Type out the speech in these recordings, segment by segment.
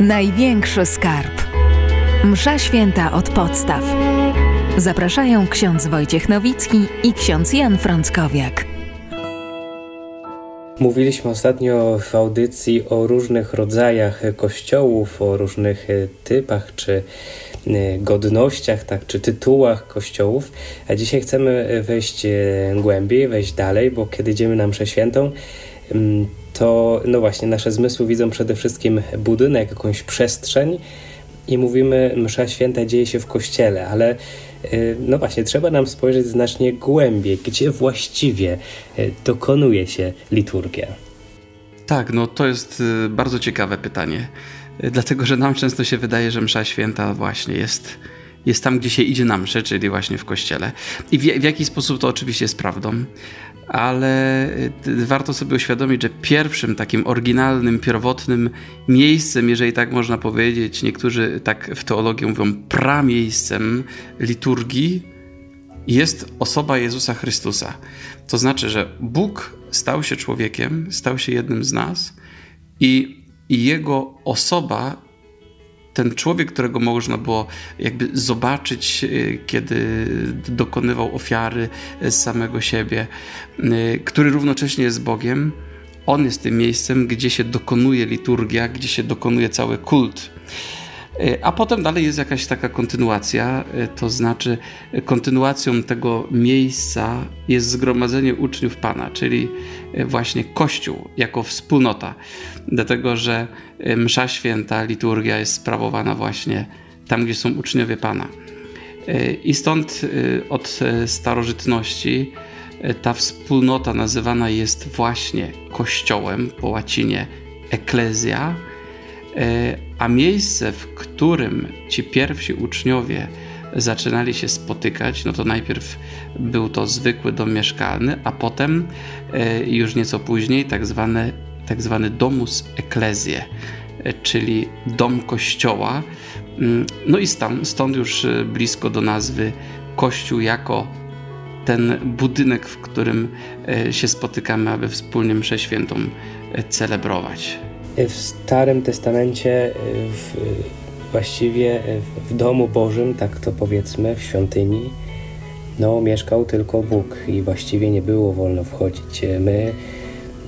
Największy skarb. Msza święta od podstaw. Zapraszają ksiądz Wojciech Nowicki i ksiądz Jan Frąckowiak. Mówiliśmy ostatnio w audycji o różnych rodzajach kościołów, o różnych typach czy e, godnościach, tak, czy tytułach kościołów, a dzisiaj chcemy wejść e, głębiej, wejść dalej, bo kiedy idziemy na mszę świętą, mm, to no właśnie nasze zmysły widzą przede wszystkim budynek, jakąś przestrzeń i mówimy msza święta dzieje się w kościele, ale y, no właśnie trzeba nam spojrzeć znacznie głębiej, gdzie właściwie y, dokonuje się liturgia. Tak, no to jest y, bardzo ciekawe pytanie, dlatego że nam często się wydaje, że msza święta właśnie jest jest tam, gdzie się idzie na mszę, czyli właśnie w kościele. I w, w jaki sposób to oczywiście jest prawdą, ale y, warto sobie uświadomić, że pierwszym takim oryginalnym, pierwotnym miejscem, jeżeli tak można powiedzieć, niektórzy tak w teologii mówią, pramiejscem liturgii, jest osoba Jezusa Chrystusa. To znaczy, że Bóg stał się człowiekiem, stał się jednym z nas i, i jego osoba ten człowiek, którego można było jakby zobaczyć, y, kiedy dokonywał ofiary z samego siebie, y, który równocześnie jest Bogiem, on jest tym miejscem, gdzie się dokonuje liturgia, gdzie się dokonuje cały kult. A potem dalej jest jakaś taka kontynuacja, to znaczy kontynuacją tego miejsca jest zgromadzenie uczniów Pana, czyli właśnie Kościół jako wspólnota. Dlatego, że msza święta, liturgia jest sprawowana właśnie tam, gdzie są uczniowie Pana. I stąd od starożytności ta wspólnota nazywana jest właśnie Kościołem, po łacinie eklezja, a miejsce, w którym ci pierwsi uczniowie zaczynali się spotykać, no to najpierw był to zwykły dom mieszkalny, a potem już nieco później tak zwany tak zwany domus ecclesiae, czyli dom kościoła. Mm, no i stąd, już e, blisko do nazwy Kościół jako ten budynek, w którym e, się spotykamy, aby wspólnie mszę świętą e, celebrować. W Starym Testamencie w, właściwie w domu Bożym, tak to powiedzmy, w świątyni, no, mieszkał tylko Bóg i właściwie nie było wolno wchodzić. My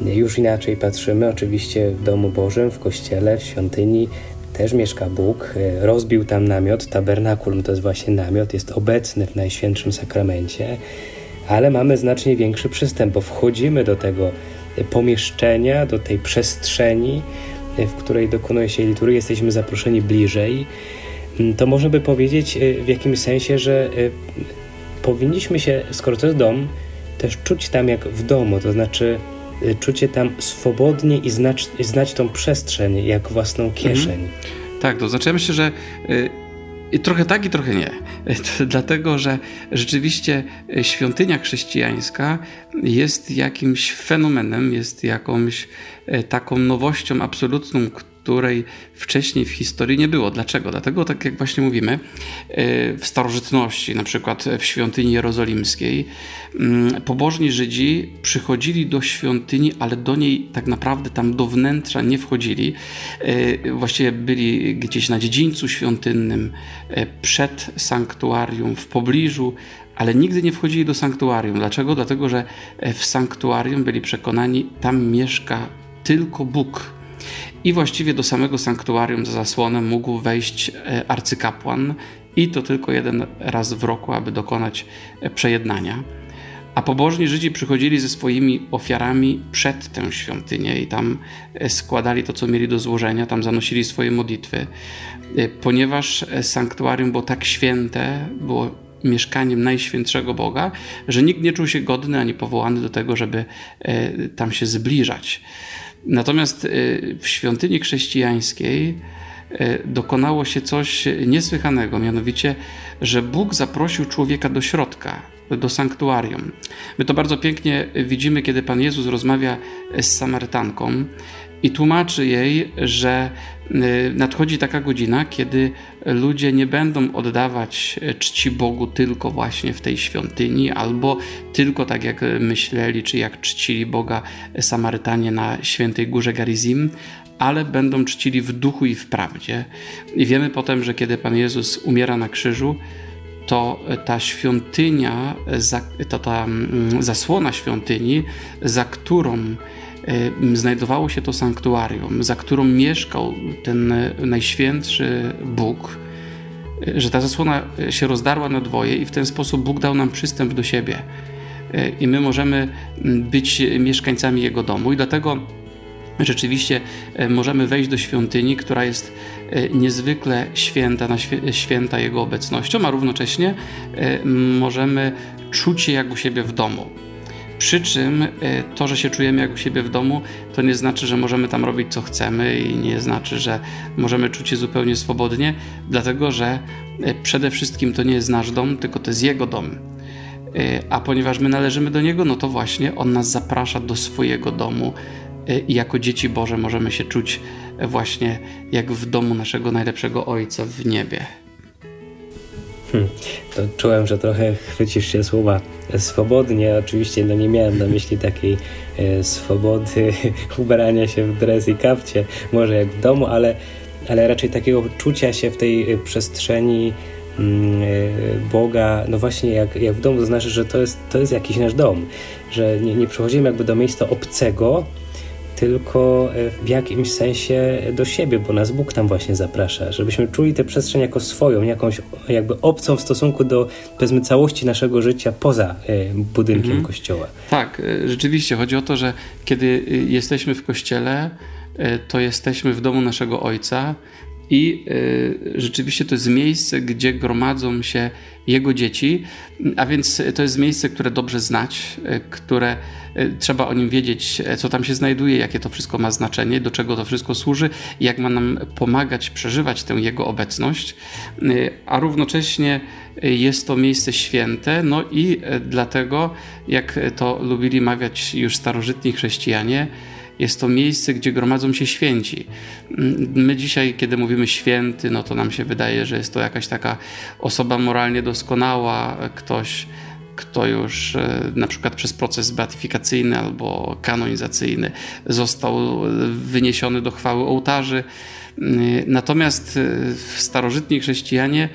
już inaczej patrzymy. Oczywiście w domu Bożym, w kościele, w świątyni też mieszka Bóg. Rozbił tam namiot, tabernakulum to jest właśnie namiot, jest obecny w Najświętszym Sakramencie, ale mamy znacznie większy przystęp, bo wchodzimy do tego pomieszczenia, do tej przestrzeni, w której dokonuje się liturgia, jesteśmy zaproszeni bliżej. To można by powiedzieć w jakimś sensie, że e, powinniśmy się, skoro to jest dom, też czuć tam jak w domu, to znaczy czucie tam swobodnie i znać, znać tą przestrzeń jak własną mhm. kieszeń. Mhm. Tak, to znaczy myślę, że y, trochę tak i trochę nie. Dlatego, że rzeczywiście y, świątynia chrześcijańska jest jakimś fenomenem, jest jakąś taką nowością absolutną, której wcześniej w historii nie było. Dlaczego? Dlatego, tak jak właśnie mówimy, e, w starożytności, na przykład w świątyni jerozolimskiej, mm, pobożni Żydzi przychodzili do świątyni, ale do niej tak naprawdę tam do wnętrza nie wchodzili. E, właściwie byli gdzieś na dziedzińcu świątynnym, e, przed sanktuarium, w pobliżu ale nigdy nie wchodzili do sanktuarium. Dlaczego? Dlatego, że w sanktuarium byli przekonani, tam mieszka tylko Bóg. I właściwie do samego sanktuarium za zasłonem mógł wejść e, arcykapłan i to tylko jeden raz w roku, aby dokonać e, przejednania. A pobożni Żydzi przychodzili ze swoimi ofiarami przed tę świątynię i tam e, składali to, co mieli do złożenia, tam zanosili swoje modlitwy, ponieważ sanktuarium było tak święte, było mieszkaniem Najświętszego Boga, że nikt nie czuł się godny ani powołany do tego, żeby tam się zbliżać. Natomiast y, w świątyni chrześcijańskiej y, dokonało się coś niesłychanego, mianowicie, że Bóg zaprosił człowieka do środka, do sanktuarium. My to bardzo pięknie widzimy, kiedy Pan Jezus rozmawia z Samarytanką i tłumaczy jej, że y, nadchodzi taka godzina, kiedy ludzie nie będą oddawać czci Bogu tylko właśnie w tej świątyni, albo tylko tak jak myśleli, czy jak czcili Boga Samarytanie na świętej górze Garizim, ale będą czcili w duchu i w prawdzie. I wiemy potem, że kiedy Pan Jezus umiera na krzyżu, to ta świątynia, to ta mm, zasłona świątyni, za którą znajdowało się to sanktuarium, za którą mieszkał ten najświętszy Bóg, y, że ta zasłona się rozdarła na dwoje i w ten sposób Bóg dał nam przystęp do siebie. Y, I my możemy być mieszkańcami Jego domu. I dlatego rzeczywiście e, możemy wejść do świątyni, która jest e, niezwykle święta, na święta Jego obecnością, a równocześnie e, możemy czuć się jak u siebie w domu. Przy czym to, że się czujemy jak u siebie w domu, to nie znaczy, że możemy tam robić co chcemy i nie znaczy, że możemy czuć się zupełnie swobodnie, dlatego że przede wszystkim to nie jest nasz dom, tylko to jest Jego dom. A ponieważ my należymy do Niego, no to właśnie On nas zaprasza do swojego domu, Y, i jako dzieci Boże możemy się czuć właśnie jak w domu naszego najlepszego Ojca w niebie. Hmm, to czułem, że trochę chwycisz się słowa swobodnie. Oczywiście no nie miałem na myśli takiej e, swobody ubrania się w dres i kapcie, może jak w domu, ale, ale raczej takiego czucia się w tej e, przestrzeni mm, e, Boga, no właśnie jak, jak w domu, to znaczy, że to jest, to jest jakiś nasz dom, że nie, nie przychodzimy jakby do miejsca obcego, tylko e, w jakimś sensie do siebie, bo nas Bóg tam właśnie zaprasza, żebyśmy czuli tę przestrzeń jako swoją, jakąś jakby obcą w stosunku do powiedzmy całości naszego życia poza e, budynkiem mhm. kościoła. Tak, e, rzeczywiście chodzi o to, że kiedy jesteśmy w kościele, to jesteśmy w domu naszego Ojca, i y, rzeczywiście to jest miejsce, gdzie gromadzą się jego dzieci, a więc to jest miejsce, które dobrze znać, y, które y, trzeba o nim wiedzieć, co tam się znajduje, jakie to wszystko ma znaczenie, do czego to wszystko służy, jak ma nam pomagać przeżywać tę jego obecność, a równocześnie jest to miejsce święte, no i dlatego, jak to lubili mawiać już starożytni chrześcijanie, jest to miejsce, gdzie gromadzą się święci. My dzisiaj, kiedy mówimy święty, no to nam się wydaje, że jest to jakaś taka osoba moralnie doskonała, ktoś, kto już e, na przykład przez proces beatyfikacyjny albo kanonizacyjny został wyniesiony do chwały ołtarzy. Natomiast e, starożytni chrześcijanie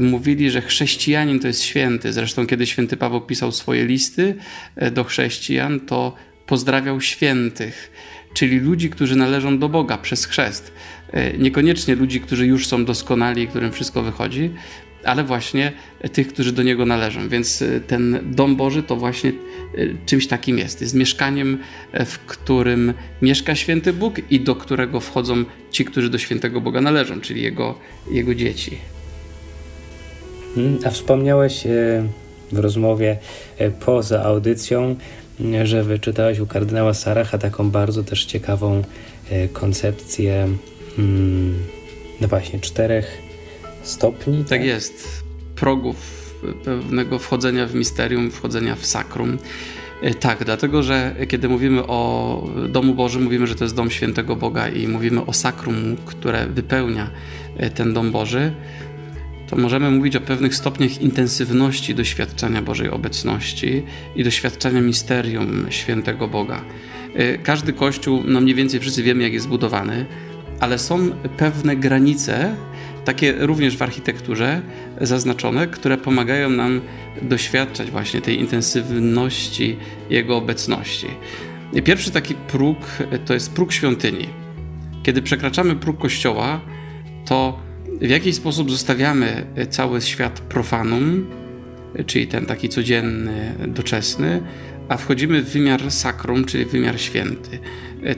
mówili, że chrześcijanin to jest święty. Zresztą, kiedy święty Paweł pisał swoje listy e, do chrześcijan, to pozdrawiał świętych, czyli ludzi, którzy należą do Boga przez chrzest. E, niekoniecznie ludzi, którzy już są doskonali i którym wszystko wychodzi, ale właśnie tych, którzy do Niego należą. Więc e, ten dom Boży to właśnie e, czymś takim jest. Jest mieszkaniem, w którym mieszka święty Bóg i do którego wchodzą ci, którzy do świętego Boga należą, czyli Jego, jego dzieci. Hmm, a wspomniałeś w rozmowie poza audycją że wyczytałeś u kardynała Saracha taką bardzo też ciekawą e, koncepcję hmm, no właśnie czterech stopni. Tak, tak jest. Progów pewnego wchodzenia w misterium, wchodzenia w sakrum. E, tak, dlatego że kiedy mówimy o Domu Bożym, mówimy, że to jest dom świętego Boga i mówimy o sakrum, które wypełnia e, ten dom Boży, to możemy mówić o pewnych stopniach intensywności doświadczenia Bożej obecności i doświadczenia misterium świętego Boga. Y, każdy kościół, no mniej więcej wszyscy wiemy, jak jest zbudowany, ale są pewne granice, takie również w architekturze zaznaczone, które pomagają nam doświadczać właśnie tej intensywności Jego obecności. Pierwszy taki próg to jest próg świątyni. Kiedy przekraczamy próg kościoła, to w jaki sposób zostawiamy cały świat profanum, czyli ten taki codzienny, doczesny, a wchodzimy w wymiar sakrum, czyli wymiar święty.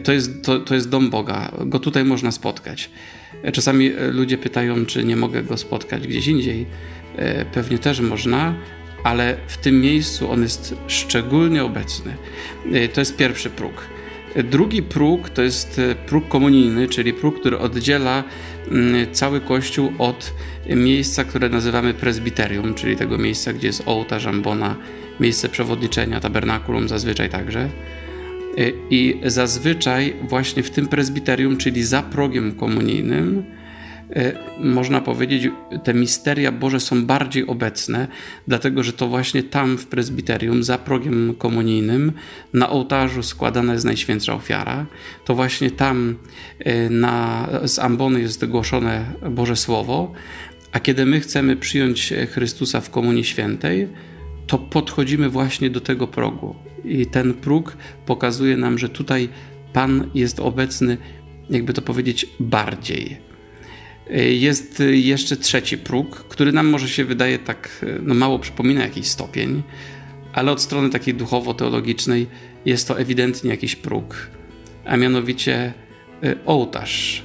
To jest, to, to jest dom Boga, go tutaj można spotkać. Czasami ludzie pytają, czy nie mogę go spotkać gdzieś indziej. Pewnie też można, ale w tym miejscu on jest szczególnie obecny. To jest pierwszy próg. Drugi próg to jest próg komunijny, czyli próg, który oddziela cały kościół od miejsca, które nazywamy prezbiterium, czyli tego miejsca, gdzie jest ołtarz, ambona, miejsce przewodniczenia, tabernakulum zazwyczaj także. Y, I zazwyczaj właśnie w tym prezbiterium, czyli za progiem komunijnym, można powiedzieć, te misteria Boże są bardziej obecne, dlatego że to właśnie tam w prezbiterium, za progiem komunijnym, na ołtarzu składana jest najświętsza ofiara. To właśnie tam na, z ambony jest głoszone Boże Słowo, a kiedy my chcemy przyjąć Chrystusa w Komunii Świętej, to podchodzimy właśnie do tego progu. I ten próg pokazuje nam, że tutaj Pan jest obecny, jakby to powiedzieć, bardziej. Jest jeszcze trzeci próg, który nam może się wydaje tak no mało przypomina jakiś stopień, ale od strony takiej duchowo-teologicznej jest to ewidentnie jakiś próg, a mianowicie y, ołtarz.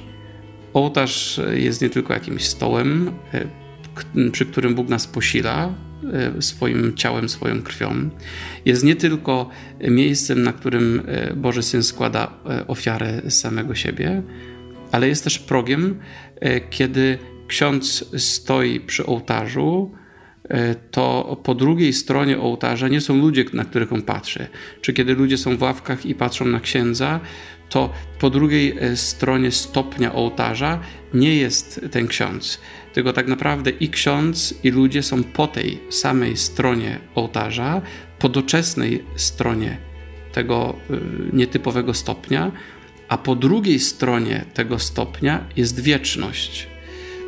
Ołtarz jest nie tylko jakimś stołem, y, przy którym Bóg nas posila, swoim ciałem, swoją krwią. Jest nie tylko miejscem, na którym Boży Syn składa ofiarę samego siebie, ale jest też progiem, kiedy ksiądz stoi przy ołtarzu, to po drugiej stronie ołtarza nie są ludzie, na których on patrzy. Czy kiedy ludzie są w ławkach i patrzą na księdza, to po drugiej stronie stopnia ołtarza nie jest ten ksiądz tylko tak naprawdę i ksiądz, i ludzie są po tej samej stronie ołtarza, po doczesnej stronie tego nietypowego stopnia, a po drugiej stronie tego stopnia jest wieczność.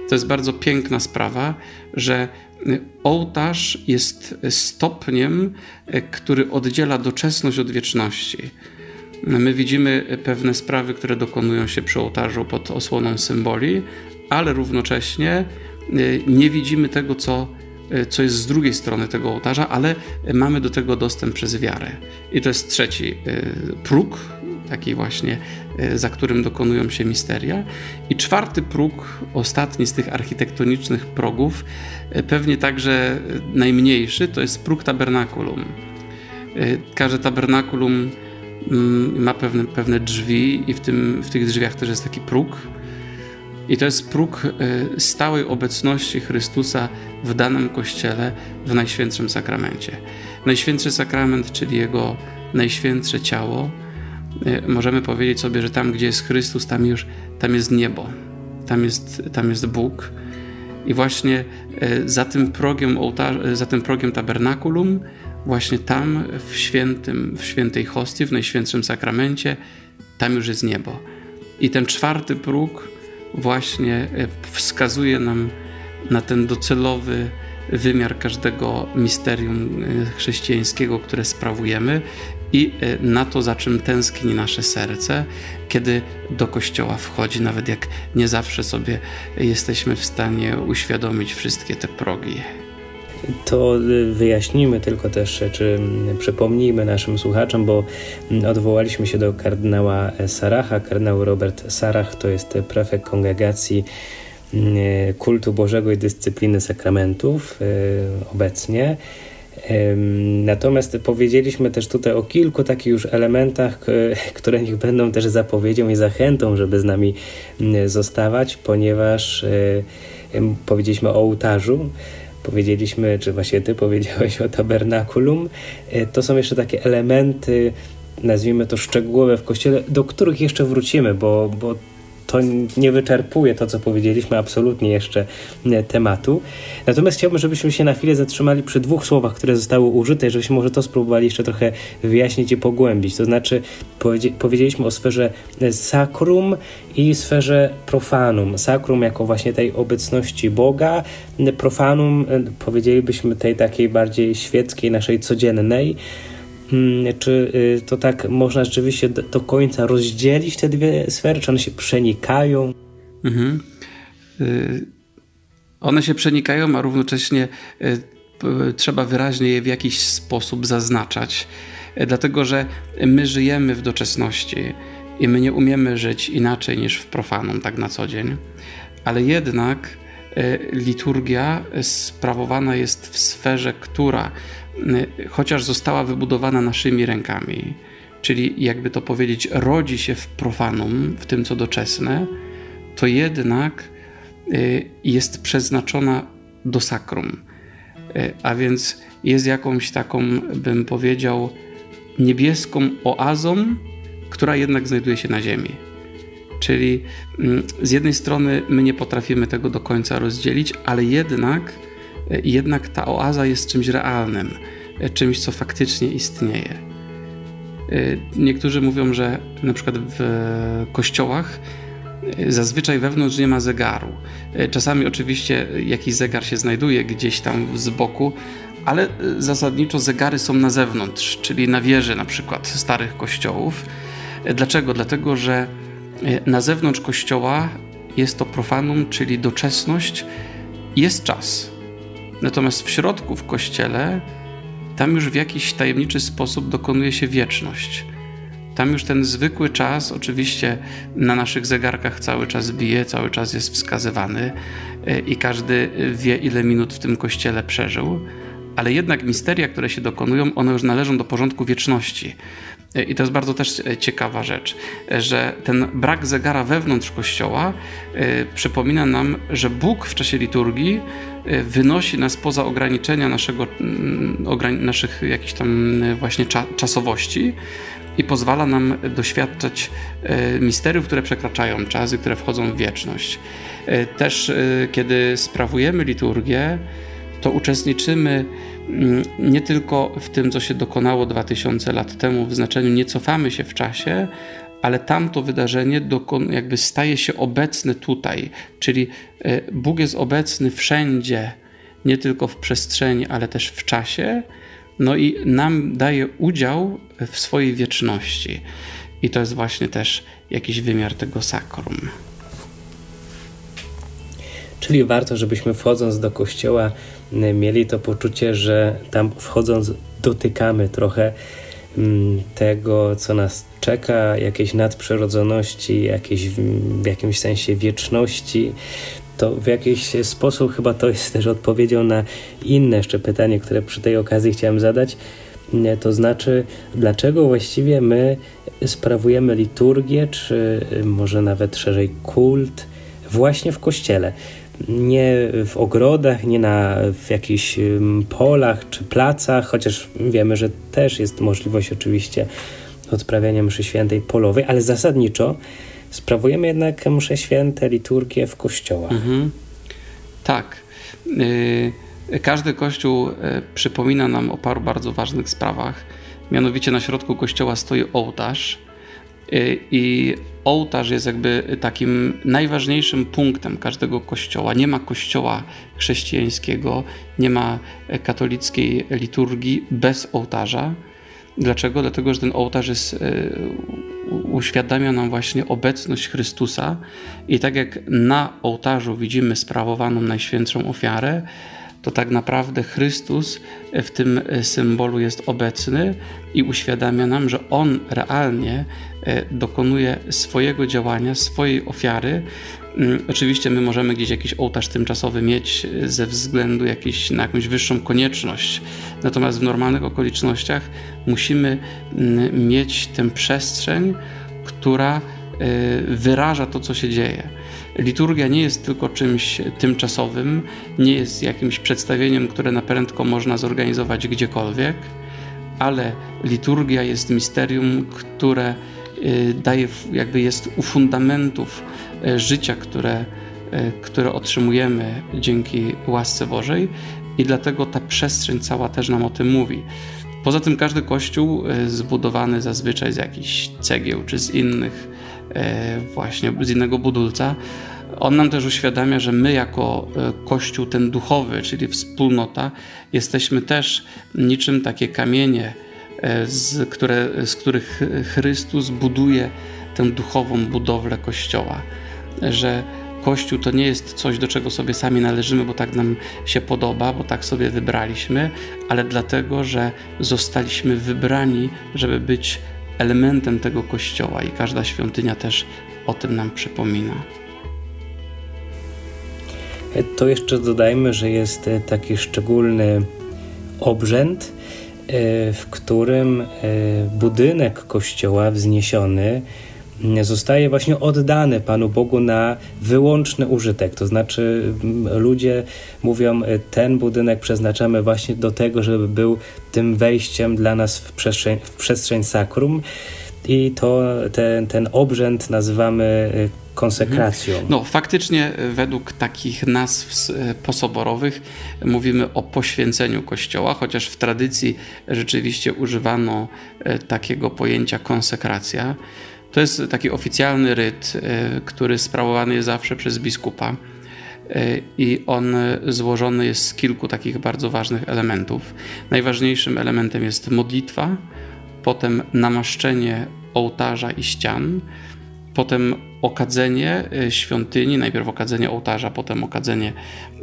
To jest bardzo piękna sprawa, że y, ołtarz jest stopniem, y, który oddziela doczesność od wieczności. My widzimy pewne sprawy, które dokonują się przy ołtarzu pod osłoną symboli, ale równocześnie y, nie widzimy tego, co, y, co jest z drugiej strony tego ołtarza, ale mamy do tego dostęp przez wiarę. I to jest trzeci y, próg, taki właśnie, za którym dokonują się misteria. I czwarty próg, ostatni z tych architektonicznych progów, pewnie także najmniejszy, to jest próg tabernakulum. Każde tabernakulum mm, ma pewne, pewne drzwi i w, tym, w tych drzwiach też jest taki próg i to jest próg e, stałej obecności Chrystusa w danym kościele w Najświętszym Sakramencie. Najświętszy Sakrament, czyli Jego najświętsze ciało, e, możemy powiedzieć sobie, że tam, gdzie jest Chrystus, tam już tam jest niebo, tam jest, tam jest Bóg. I właśnie e, za tym progiem, ołtarza, za tym progiem tabernakulum, właśnie tam w świętym, w świętej hostii, w Najświętszym Sakramencie, tam już jest niebo. I ten czwarty próg właśnie wskazuje nam na ten docelowy wymiar każdego misterium chrześcijańskiego, które sprawujemy i e, na to, za czym tęskni nasze serce, kiedy do kościoła wchodzi, nawet jak nie zawsze sobie jesteśmy w stanie uświadomić wszystkie te progi to wyjaśnijmy tylko też, czy przypomnijmy naszym słuchaczom, bo odwołaliśmy się do kardynała Saracha. Kardynał Robert Sarach to jest prefekt kongregacji kultu Bożego i dyscypliny sakramentów e, obecnie. Natomiast powiedzieliśmy też tutaj o kilku takich już elementach, które niech będą też zapowiedzią i zachętą, żeby z nami zostawać, ponieważ e, powiedzieliśmy o ołtarzu, powiedzieliśmy, czy właśnie ty powiedziałeś o tabernakulum, e, to są jeszcze takie elementy, nazwijmy to szczegółowe w kościele, do których jeszcze wrócimy, bo, bo to nie wyczerpuje to, co powiedzieliśmy, absolutnie jeszcze e, tematu. Natomiast chciałbym, żebyśmy się na chwilę zatrzymali przy dwóch słowach, które zostały użyte, żebyśmy może to spróbowali jeszcze trochę wyjaśnić i pogłębić. To znaczy, powiedzieliśmy o sferze e, sakrum i sferze profanum. Sakrum jako właśnie tej obecności Boga, profanum e, powiedzielibyśmy tej takiej bardziej świeckiej, naszej codziennej. Hmm, czy y, to tak można rzeczywiście do, końca rozdzielić te dwie sfery? Czy one się przenikają? Mhm. Y, one się przenikają, a równocześnie y, trzeba wyraźnie je w jakiś sposób zaznaczać, dlatego że my żyjemy w doczesności i my nie umiemy żyć inaczej niż w profanum, tak na co dzień, ale jednak liturgia sprawowana jest w sferze, która chociaż została wybudowana naszymi rękami, czyli jakby to powiedzieć, rodzi się w profanum, w tym co doczesne, to jednak y, jest przeznaczona do sakrum. Y, a więc jest jakąś taką, bym powiedział, niebieską oazą, która jednak znajduje się na ziemi. Czyli mm, z jednej strony my nie potrafimy tego do końca rozdzielić, ale jednak, jednak ta oaza jest czymś realnym, czymś, co faktycznie istnieje. E, niektórzy mówią, że na przykład w kościołach zazwyczaj wewnątrz nie ma zegaru. Czasami oczywiście jakiś zegar się znajduje gdzieś tam z boku, ale zasadniczo zegary są na zewnątrz, czyli na wieży na przykład starych kościołów. Dlaczego? Dlatego, że na zewnątrz kościoła jest to profanum, czyli doczesność, jest czas. Natomiast w środku w kościele, tam już w jakiś tajemniczy sposób dokonuje się wieczność. Tam już ten zwykły czas, oczywiście na naszych zegarkach cały czas bije, cały czas jest wskazywany e, i każdy wie, ile minut w tym kościele przeżył, ale jednak misteria, które się dokonują, one już należą do porządku wieczności. I to jest bardzo też ciekawa rzecz, że ten brak zegara wewnątrz kościoła y, przypomina nam, że Bóg w czasie liturgii y, wynosi nas poza ograniczenia naszego, y, naszych jakichś tam właśnie cza, czasowości i pozwala nam doświadczać misteriów, które przekraczają czas i które wchodzą w wieczność. Też kiedy sprawujemy liturgię, to uczestniczymy mm, nie tylko w tym, co się dokonało 2000 lat temu, w znaczeniu nie cofamy się w czasie, ale tamto wydarzenie jakby staje się obecne tutaj, czyli e, Bóg jest obecny wszędzie, nie tylko w przestrzeni, ale też w czasie, no i nam daje udział w swojej wieczności. I to jest właśnie też jakiś wymiar tego sakrum. Czyli warto, żebyśmy wchodząc do kościoła mieli to poczucie, że tam wchodząc dotykamy trochę mm, tego, co nas czeka, jakiejś nadprzyrodzoności, jakiejś w jakimś sensie wieczności, to w jakiś sposób chyba to jest też odpowiedzią na inne jeszcze pytanie, które przy tej okazji chciałem zadać. To znaczy, dlaczego właściwie my sprawujemy liturgię, czy może nawet szerzej kult, właśnie w kościele? Nie w ogrodach, nie na, w jakichś polach czy placach, chociaż wiemy, że też jest możliwość oczywiście odprawiania mszy świętej polowej, ale zasadniczo sprawujemy jednak msze święte, liturgię w kościołach. Mhm. Tak. Yy, każdy kościół yy, przypomina nam o paru bardzo ważnych sprawach. Mianowicie na środku kościoła stoi ołtarz, Y, I ołtarz jest jakby takim najważniejszym punktem każdego kościoła. Nie ma kościoła chrześcijańskiego, nie ma katolickiej liturgii bez ołtarza. Dlaczego? Dlatego, że ten ołtarz jest, y, uświadamia nam właśnie obecność Chrystusa i tak jak na ołtarzu widzimy sprawowaną Najświętszą ofiarę, to tak naprawdę Chrystus w tym symbolu jest obecny i uświadamia nam, że On realnie e, dokonuje swojego działania, swojej ofiary. Mm, oczywiście my możemy gdzieś jakiś ołtarz tymczasowy mieć e, ze względu jakiś, na jakąś wyższą konieczność, natomiast w normalnych okolicznościach musimy mm, mieć tę przestrzeń, która e, wyraża to, co się dzieje. Liturgia nie jest tylko czymś tymczasowym, nie jest jakimś przedstawieniem, które na prędko można zorganizować gdziekolwiek, ale liturgia jest misterium, które y, daje, jakby jest u fundamentów y, życia, które, y, które otrzymujemy dzięki łasce Bożej i dlatego ta przestrzeń cała też nam o tym mówi. Poza tym każdy kościół zbudowany zazwyczaj z jakichś cegieł czy z innych właśnie z innego budulca, on nam też uświadamia, że my jako e, Kościół ten duchowy, czyli wspólnota, jesteśmy też niczym takie kamienie, e, z, które, z których Chrystus buduje tę duchową budowlę Kościoła. Że Kościół to nie jest coś, do czego sobie sami należymy, bo tak nam się podoba, bo tak sobie wybraliśmy, ale dlatego, że zostaliśmy wybrani, żeby być elementem tego kościoła i każda świątynia też o tym nam przypomina. To jeszcze dodajmy, że jest e, taki szczególny obrzęd, e, w którym e, budynek kościoła wzniesiony zostaje właśnie oddany Panu Bogu na wyłączny użytek. To znaczy, ludzie mówią, e, ten budynek przeznaczamy właśnie do tego, żeby był tym wejściem dla nas w przestrzeń, w przestrzeń sakrum. i to ten, ten obrzęd nazywamy konsekracją. No, faktycznie według takich nazw posoborowych mówimy o poświęceniu Kościoła, chociaż w tradycji rzeczywiście używano takiego pojęcia konsekracja. To jest taki oficjalny ryt, który sprawowany jest zawsze przez biskupa i on złożony jest z kilku takich bardzo ważnych elementów. Najważniejszym elementem jest modlitwa, potem namaszczenie ołtarza i ścian, potem okadzenie e, świątyni, najpierw okadzenie ołtarza, potem okadzenie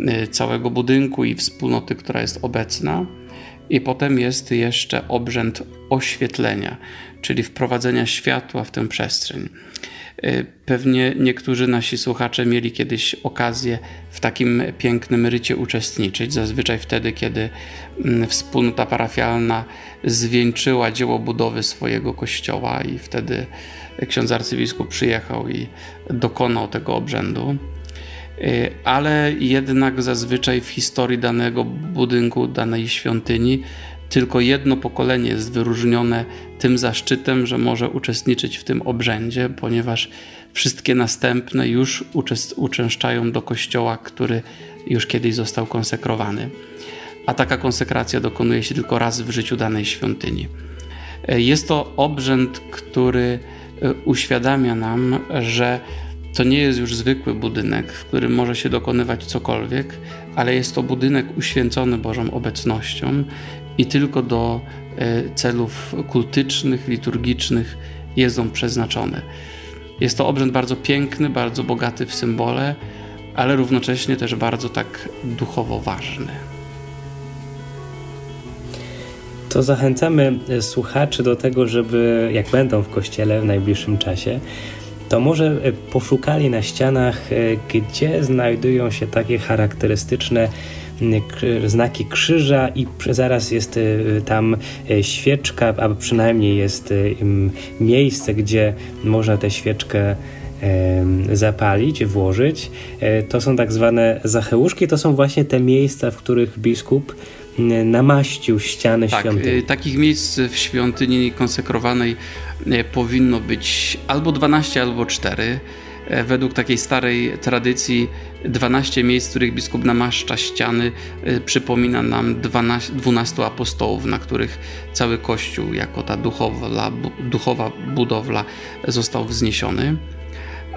e, całego budynku i wspólnoty, która jest obecna. I potem jest jeszcze obrzęd oświetlenia, czyli wprowadzenia światła w tę przestrzeń. Y, pewnie niektórzy nasi słuchacze mieli kiedyś okazję w takim pięknym rycie uczestniczyć, zazwyczaj wtedy, kiedy mm, wspólnota parafialna zwieńczyła dzieło budowy swojego kościoła, i wtedy ksiądz arcybiskup przyjechał i dokonał tego obrzędu. Y, ale jednak zazwyczaj w historii danego budynku, danej świątyni, tylko jedno pokolenie jest wyróżnione tym zaszczytem, że może uczestniczyć w tym obrzędzie, ponieważ wszystkie następne już uczęszczają do kościoła, który już kiedyś został konsekrowany. A taka konsekracja dokonuje się tylko raz w życiu danej świątyni. Jest to obrzęd, który e, uświadamia nam, że to nie jest już zwykły budynek, w którym może się dokonywać cokolwiek, ale jest to budynek uświęcony Bożą obecnością i tylko do e, celów kultycznych, liturgicznych jest on przeznaczony. Jest to obrzęd bardzo piękny, bardzo bogaty w symbole, ale równocześnie też bardzo tak duchowo ważny. To zachęcamy e, słuchaczy do tego, żeby jak będą w kościele w najbliższym czasie, to może e, poszukali na ścianach, gdzie znajdują się takie charakterystyczne znaki krzyża i zaraz jest y, tam świeczka, a przynajmniej jest miejsce, gdzie można tę świeczkę zapalić, włożyć. E, to są tak zwane zacheuszki, to są właśnie te miejsca, w których biskup namaścił ściany tak, świątyni. Takich miejsc w świątyni konsekrowanej powinno być albo 12, albo 4. E, według takiej starej tradycji 12 miejsc, w których biskup namaszcza ściany, e, przypomina nam 12, 12 apostołów, na których cały Kościół, jako ta duchowa, duchowa budowla, został wzniesiony.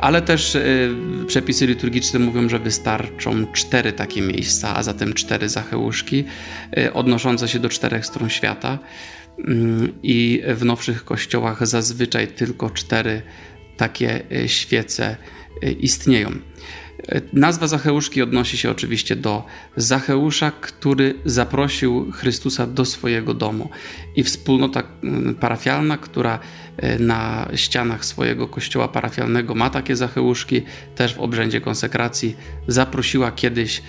Ale też e, przepisy liturgiczne mówią, że wystarczą cztery takie miejsca, a zatem cztery zacheuszki, odnoszące się do czterech stron świata. Mm, I w nowszych kościołach zazwyczaj tylko cztery takie e, świece e, istnieją. E, nazwa Zacheuszki odnosi się oczywiście do Zacheusza, który zaprosił Chrystusa do swojego domu. I wspólnota parafialna, która na ścianach swojego kościoła parafialnego ma takie Zacheuszki, też w obrzędzie konsekracji, zaprosiła kiedyś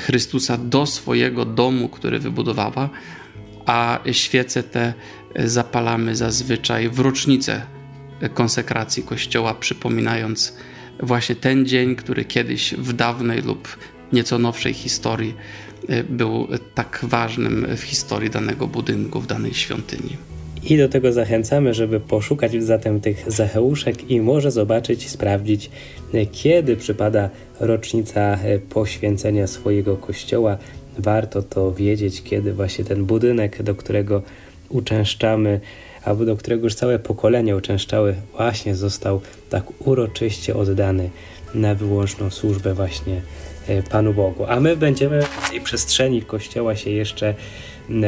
Chrystusa do swojego domu, który wybudowała, a świece te zapalamy zazwyczaj w rocznicę konsekracji Kościoła, przypominając właśnie ten dzień, który kiedyś w dawnej lub nieco nowszej historii był tak ważnym w historii danego budynku, w danej świątyni. I do tego zachęcamy, żeby poszukać zatem tych zacheuszek i może zobaczyć, sprawdzić, kiedy przypada rocznica e, poświęcenia swojego kościoła. Warto to wiedzieć, kiedy właśnie ten budynek, do którego uczęszczamy, albo do którego już całe pokolenia uczęszczały, właśnie został tak uroczyście oddany na wyłączną służbę właśnie e, Panu Bogu. A my będziemy w tej przestrzeni Kościoła się jeszcze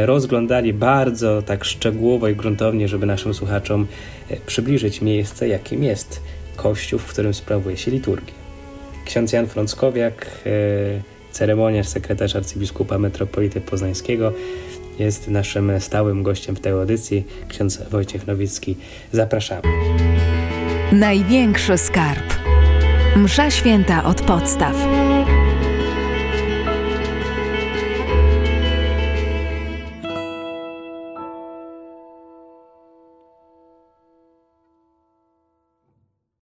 rozglądali bardzo tak szczegółowo i gruntownie, żeby naszym słuchaczom e, przybliżyć miejsce, jakim jest Kościół, w którym sprawuje się liturgia. Ksiądz Jan Frąckowiak, e, ceremoniarz, sekretarz arcybiskupa metropolity poznańskiego, jest naszym stałym gościem w tej audycji, ksiądz Wojciech Nowicki. Zapraszamy. Największy skarb. Msza święta od podstaw.